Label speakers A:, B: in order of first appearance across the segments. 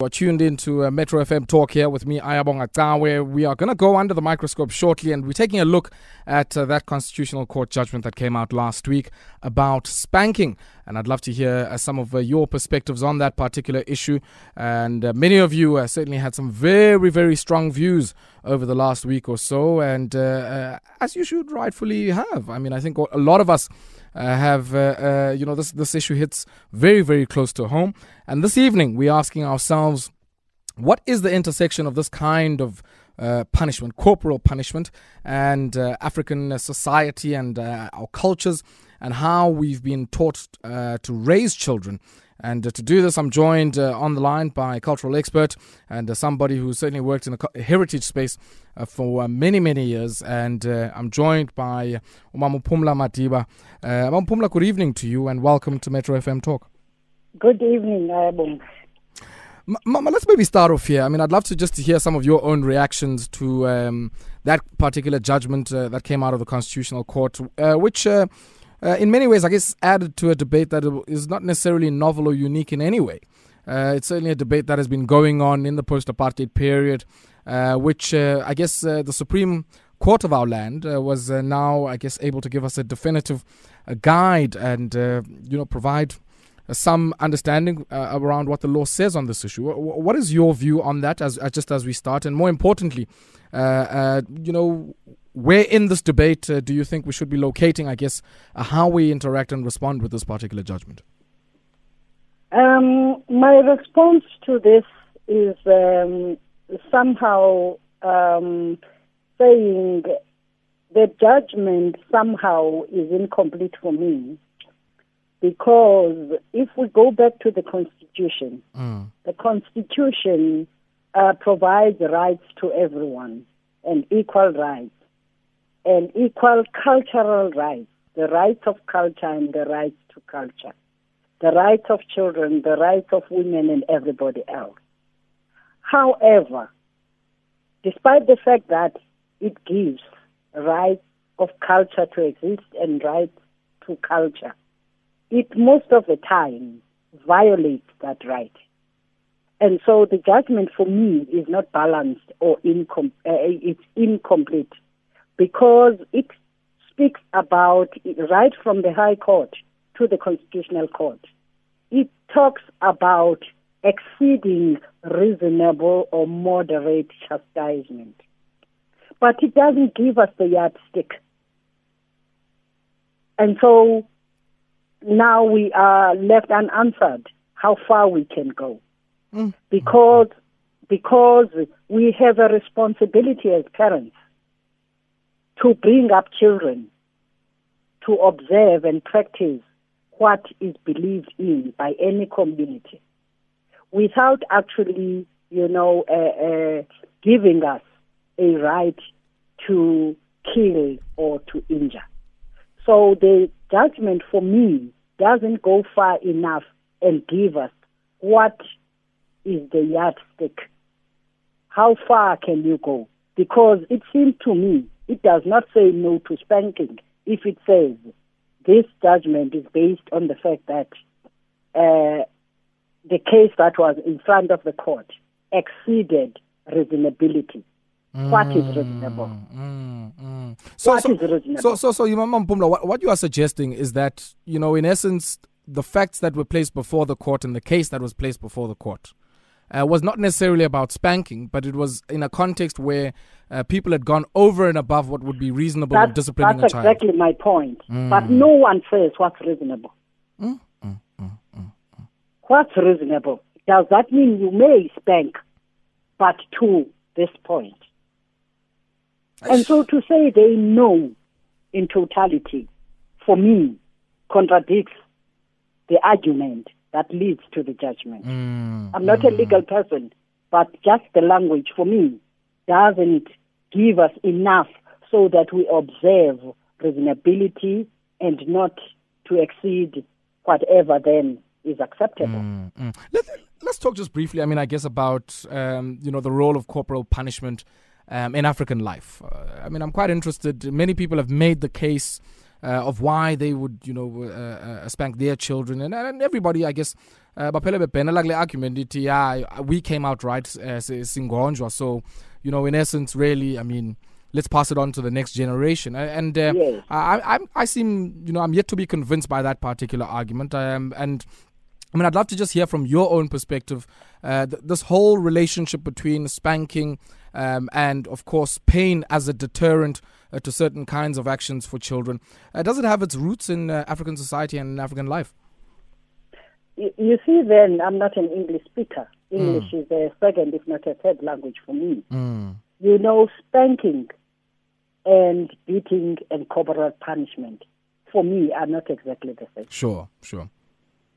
A: We're tuned into uh, Metro FM Talk here with me, Ayabong where we are going to go under the microscope shortly and we're taking a look at uh, that Constitutional Court judgment that came out last week about spanking. And I'd love to hear uh, some of uh, your perspectives on that particular issue. And uh, many of you uh, certainly had some very, very strong views over the last week or so, and as you should rightfully have. I mean, I think a lot of us uh, have, uh, uh, you know, this, this issue hits very, very close to home. And this evening, we're asking ourselves, what is the intersection of this kind of uh, punishment, corporal punishment, and uh, African society and uh, our cultures, and how we've been taught to raise children and uh, to do this, I'm joined uh, on the line by a cultural expert and uh, somebody who certainly worked in the heritage space uh, for uh, many, many years. And uh, I'm joined by Umamupumla Madiba. Uh, Umamupumla, good evening to you and welcome to Metro FM Talk.
B: Good evening, Ayabong.
A: Mama, let's maybe start off here. I mean, I'd love to just hear some of your own reactions to um, that particular judgment uh, that came out of the Constitutional Court, uh, which uh, in many ways, I guess, added to a debate that is not necessarily novel or unique in any way. Uh, it's certainly a debate that has been going on in the post apartheid period, uh, which uh, I guess uh, the Supreme Court of our land uh, was now, I guess, able to give us a definitive guide and, you know, provide some understanding uh, around what the law says on this issue. What is your view on that, as, as just as we start, and more importantly, uh, uh, you know, where in this debate uh, do you think we should be locating, I guess, uh, how we interact and respond with this particular judgment?
B: Um, my response to this is um, somehow um, saying the judgment somehow is incomplete for me because if we go back to the Constitution, mm. the Constitution uh, provides rights to everyone and equal rights and equal cultural rights, the rights of culture and the rights to culture, the rights of children, the rights of women and everybody else. However, despite the fact that it gives rights of culture to exist and rights to culture, it most of the time violates that right. And so the judgment for me is not balanced or incom- uh, it's incomplete because it speaks about right from the High Court to the Constitutional Court. It talks about exceeding reasonable or moderate chastisement. But it doesn't give us the yardstick. And so now we are left unanswered how far we can go. Mm. Because because we have a responsibility as parents to bring up children to observe and practice what is believed in by any community without actually, you know, uh, uh, giving us a right to kill or to injure. So the judgment for me doesn't go far enough and give us what is the yardstick. How far can you go? Because it seems to me it does not say no to spanking if it says this judgment is based on the fact that uh, the case that was in front of the court exceeded reasonability. Mm, what is reasonable? Mm, mm.
A: So, what so, is reasonable? So, so, so, Imam Pumla, what, what you are suggesting is that, you know, in essence, the facts that were placed before the court and the case that was placed before the court uh, was not necessarily about spanking, but it was in a context where uh, people had gone over and above what would be reasonable
B: that's,
A: in disciplining
B: a child. That's exactly my point. Mm. But no one says what's reasonable. Mm mm, mm, mm, mm, what's reasonable? Does that mean you may spank, but to this point? And so to say they know in totality, for me, contradicts the argument that leads to the judgment. Mm, I'm not mm. a legal person, but just the language for me doesn't give us enough so that we observe reasonability and not to exceed whatever then is acceptable. Mm,
A: mm. Let, us talk just briefly. I mean, I guess about um, you know the role of corporal punishment um, in African life. Uh, I mean, I'm quite interested. Many people have made the case uh, of why they would, you know, uh, uh, spank their children, and, and everybody, I guess, uh, baphele bebhenela kule argument yeah we came out right uh, singonjwa so you know in essence really i mean let's pass it on to the next generation and uh,
B: Yes.
A: I, I i seem you know i'm yet to be convinced by that particular argument um, and I mean, I'd love to just hear from your own perspective uh, th- this whole relationship between spanking um, and, of course, pain as a deterrent uh, to certain kinds of actions for children. Uh, does it have its roots in uh, African society and in African life?
B: You, you see, then I'm not an English speaker. English is a second, if not a third language for me.
A: Mm.
B: You know, spanking and beating and corporal punishment for me are not exactly the same.
A: Sure, sure.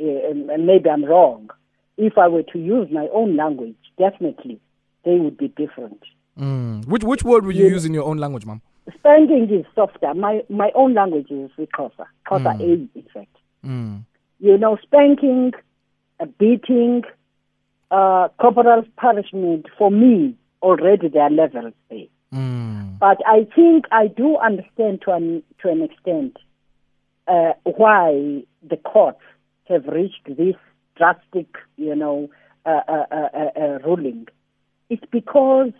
B: Uh, and, maybe I'm wrong. If I were to use my own language, definitely they would be different.
A: Mm. Which which word would you
B: Yeah.
A: use in your own language, ma'am?
B: Spanking is softer. My my own language is Xhosa, Xhosa A, in fact.
A: Mm.
B: You know, spanking, beating, uh, corporal punishment, for me, already there are levels there.
A: Mm.
B: But I think I do understand to an, to an extent uh, why the courts have reached this drastic, you know, uh, uh, uh, uh, uh, ruling. It's because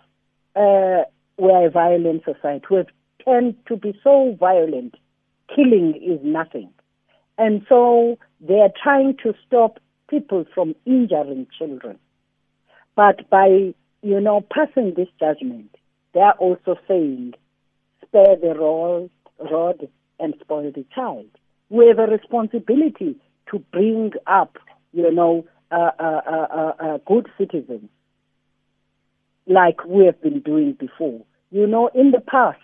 B: uh, we're a violent society. We tend to be so violent. Killing is nothing. And so they are trying to stop people from injuring children. But by, you know, passing this judgment, they are also saying, spare the rod, rod and spoil the child. We have a responsibility to bring up, you know, uh, uh, uh, good citizens like we have been doing before. You know, in the past,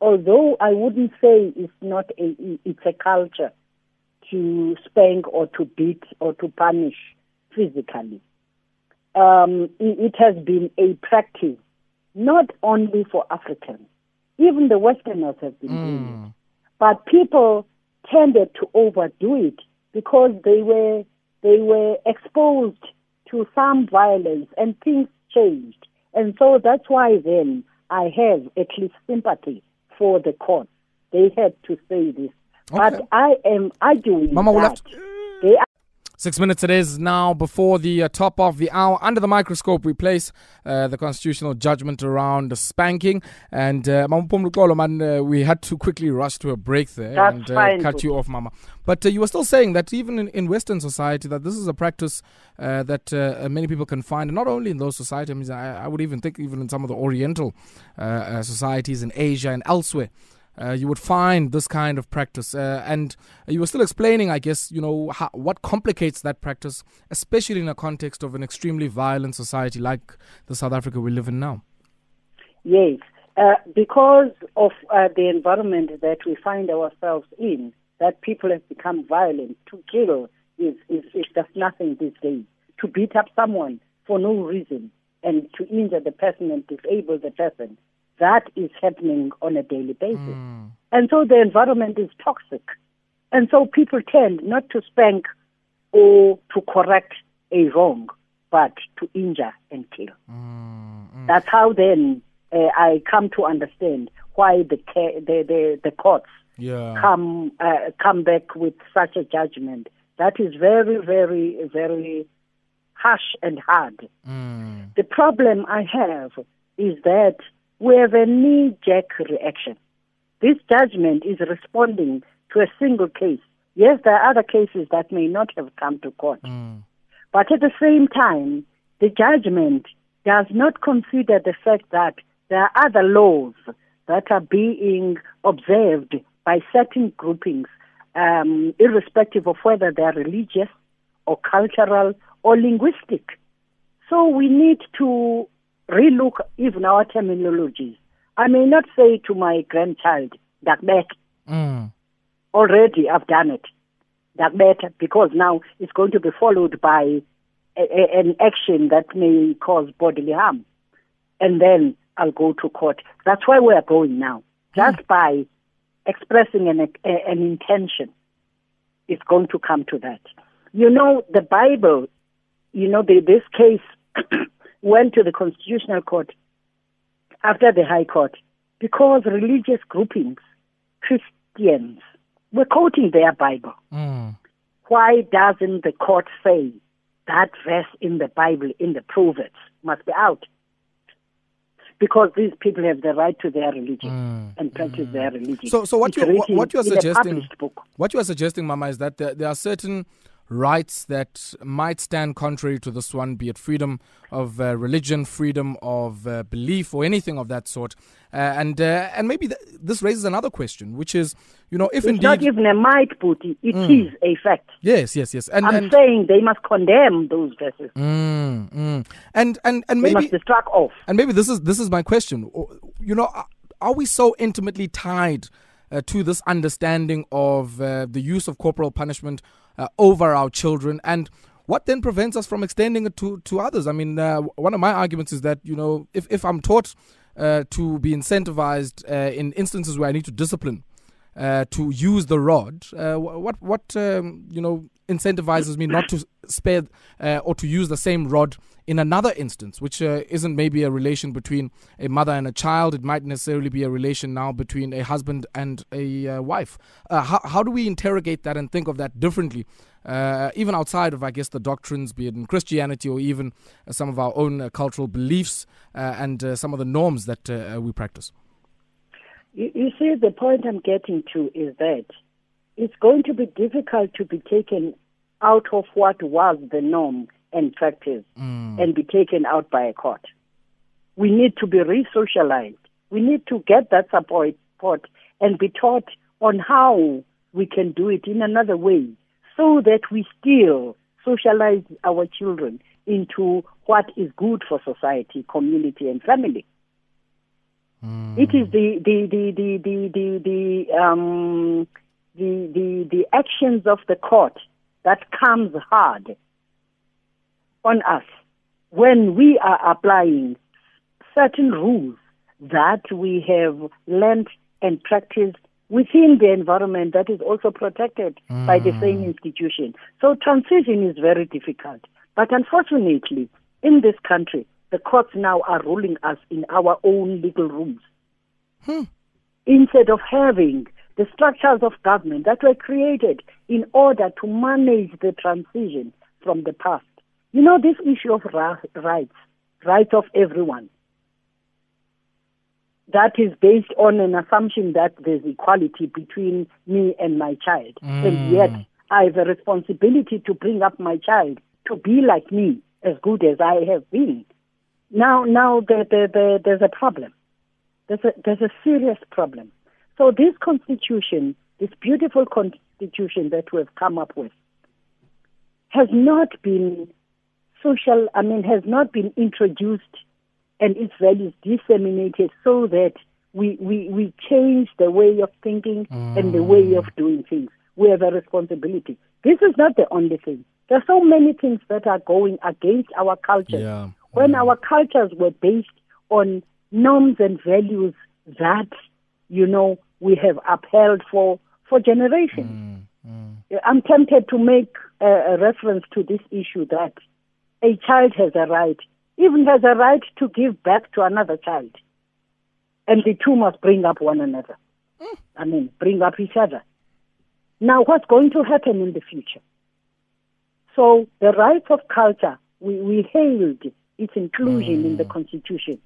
B: although I wouldn't say it's not a, it's a culture to spank or to beat or to punish physically. Um, it, it has been a practice not only for Africans, even the Westerners have been doing it. But people tended to overdo it because they were they were exposed to some violence and things changed. And so that's why then I have at least sympathy for the court. They had to say this.
A: Okay.
B: But I am arguing
A: Mama, we'll have
B: that
A: to-
B: they are
A: Six minutes it is now before the uh, top of the hour. Under the microscope, we place uh, the constitutional judgment around spanking. And uh, man, uh, we had to quickly rush to a break there
B: That's
A: and uh,
B: fine,
A: cut you off, Mama. But uh, you were still saying that even in, in Western society, that this is a practice uh, that uh, many people can find, and not only in those societies. I, mean, I, I would even think even in some of the Oriental uh, uh, societies in Asia and elsewhere uh, you would find this kind of practice. Uh, and you were still explaining, I guess, you know, how, what complicates that practice, especially in a context of an extremely violent society like the South Africa we live in now.
B: Yes, uh, because of uh, the environment that we find ourselves in, that people have become violent. To kill is, is, is just nothing these days. To beat up someone for no reason and to injure the person and disable the person, that is happening on a daily basis. And so the environment is toxic. And so people tend not to spank or to correct a wrong, but to injure and kill. That's how then uh, I come to understand why the the the, the courts
A: Yeah.
B: come uh, come back with such a judgment. That is very very very harsh and hard.
A: Mm.
B: The problem I have is that we have a knee jerk reaction. This judgment is responding to a single case. Yes, there are other cases that may not have come to court.
A: Mm.
B: But at the same time, the judgment does not consider the fact that there are other laws that are being observed by certain groupings, um, irrespective of whether they are religious or cultural or linguistic. So we need to relook even our terminologies. I may not say to my grandchild, Dakbet,
A: Mm.
B: already I've done it. That better because now it's going to be followed by a, a, an action that may cause bodily harm, and then I'll go to court. That's where we are going now. Just by expressing an a, an intention, it's going to come to that. You know, the Bible. You know, the, this case went to the Constitutional Court after the High Court because religious groupings, Christians, were quoting their Bible.
A: Mm.
B: Why doesn't the court say that verse in the Bible, in the Proverbs, must be out. Because these people have the right to their religion mm. and practice mm. their religion.
A: So, so what you what, what you are suggesting, what you are suggesting, Mama, is that there, there are certain rights that might stand contrary to this one, be it freedom of uh, religion, freedom of uh, belief, or anything of that sort. Uh, and uh, and maybe th- this raises another question, which is, you know, if
B: it's
A: indeed
B: not even a might, Bhuti, it mm. is a fact.
A: Yes, yes, yes.
B: And, I'm and, saying they must condemn those verses.
A: Mm, mm. And and and maybe
B: they must be struck off.
A: And maybe this is this is my question. You know, are we so intimately tied? Uh, to this understanding of uh, the use of corporal punishment uh, over our children and what then prevents us from extending it to, to others? I mean, uh, one of my arguments is that, you know, if, if I'm taught uh, to be incentivized uh, in instances where I need to discipline, uh, to use the rod, uh, what, what um, you know, incentivizes me not to spare or to use the same rod in another instance, which uh, isn't maybe a relation between a mother and a child. It might necessarily be a relation now between a husband and a uh, wife. Uh, how, how do we interrogate that and think of that differently, uh, even outside of, I guess, the doctrines, be it in Christianity or even uh, some of our own uh, cultural beliefs and some of the norms that we practice?
B: You, you see, the point I'm getting to is that it's going to be difficult to be taken out of what was the norm and practice mm. and be taken out by a court. We need to be re socialized. We need to get that support and be taught on how we can do it in another way so that we still socialize our children into what is good for society, community, and family. Mm. It is the the the the the the, the um the, the the actions of the court that comes hard on us when we are applying certain rules that we have learned and practiced within the environment that is also protected mm. by the same mm. institution. So transition is very difficult. But unfortunately, in this country, the courts now are ruling us in our own legal rooms. Hmm. Instead of having the structures of government that were created in order to manage the transition from the past you know, this issue of rights, rights of everyone, that is based on an assumption that there's equality between me and my child. Mm. And yet, I have a responsibility to bring up my child to be like me, as good as I have been. Now, now the, the, the, there's a problem. There's a, there's a serious problem. So this constitution, this beautiful constitution that we have come up with, has not been social, I mean, has not been introduced and its values disseminated so that we, we, we change the way of thinking mm. and the way of doing things. We have a responsibility. This is not the only thing. There are so many things that are going against our culture.
A: Yeah.
B: When mm. our cultures were based on norms and values that, you know, we have upheld for, for generations. Mm. mm. I'm tempted to make a, a reference to this issue that a child has a right, even has a right to give back to another child. And the two must bring up one another. Mm. I mean, bring up each other. Now, what's going to happen in the future? So, the rights of culture, we, we hailed its inclusion mm. in the hmm. Constitution.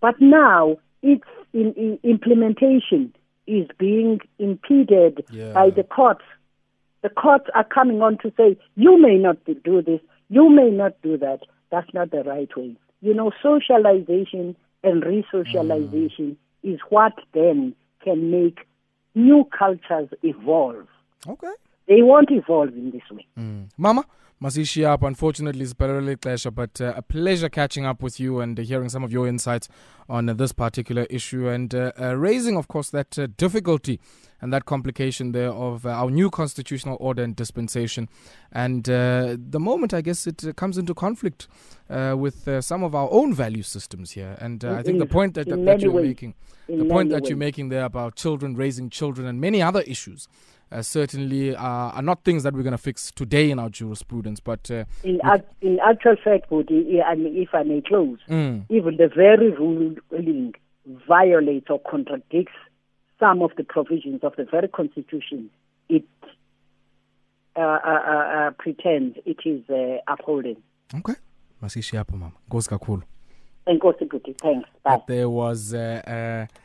B: But now, its in, in implementation is being impeded yeah. by the courts. The courts are coming on to say, you may not do this, you may not do that. That's not the right way. You know, socialization and resocialization mm. is what then can make new cultures evolve.
A: Okay.
B: They won't evolve in this way.
A: Mm. Mama, Masishi up. Unfortunately, it's a pleasure, but uh, a pleasure catching up with you and uh, hearing some of your insights on uh, this particular issue and uh, uh, raising, of course, that uh, difficulty and that complication there of our new constitutional order and dispensation. And the moment, I guess, it comes into conflict with some of our own value systems here. And I think the point that, that, that you're ways. making, in the point that ways. you're making there about children raising children and many other issues certainly are, are, not things that we're going to fix today in our jurisprudence. But uh,
B: in, act, in actual fact, Bhuti, if I may close, mm. even the very ruling violates or contradicts some of the provisions of the very constitution it uh, uh, uh, pretends it is uh, upholding.
A: Okay. Masishiya apho mama. Nkosi kakhulu.
B: Enkosi Bhuti, thanks. Bye.
A: That there was uh, uh,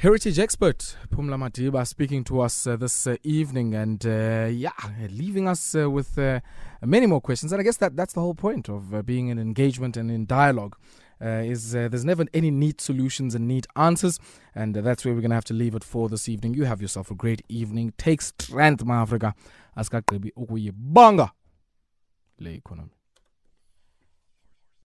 A: heritage expert Pumla Madiba speaking to us uh, this uh, evening and uh, yeah, leaving us uh, with uh, many more questions. And I guess that that's the whole point of uh, being in engagement and in dialogue. Is there's never any neat solutions and neat answers, and that's where we're gonna have to leave it for this evening. You have yourself a great evening. Take strength, my Africa. Askagqibi ukuyibanga le economy.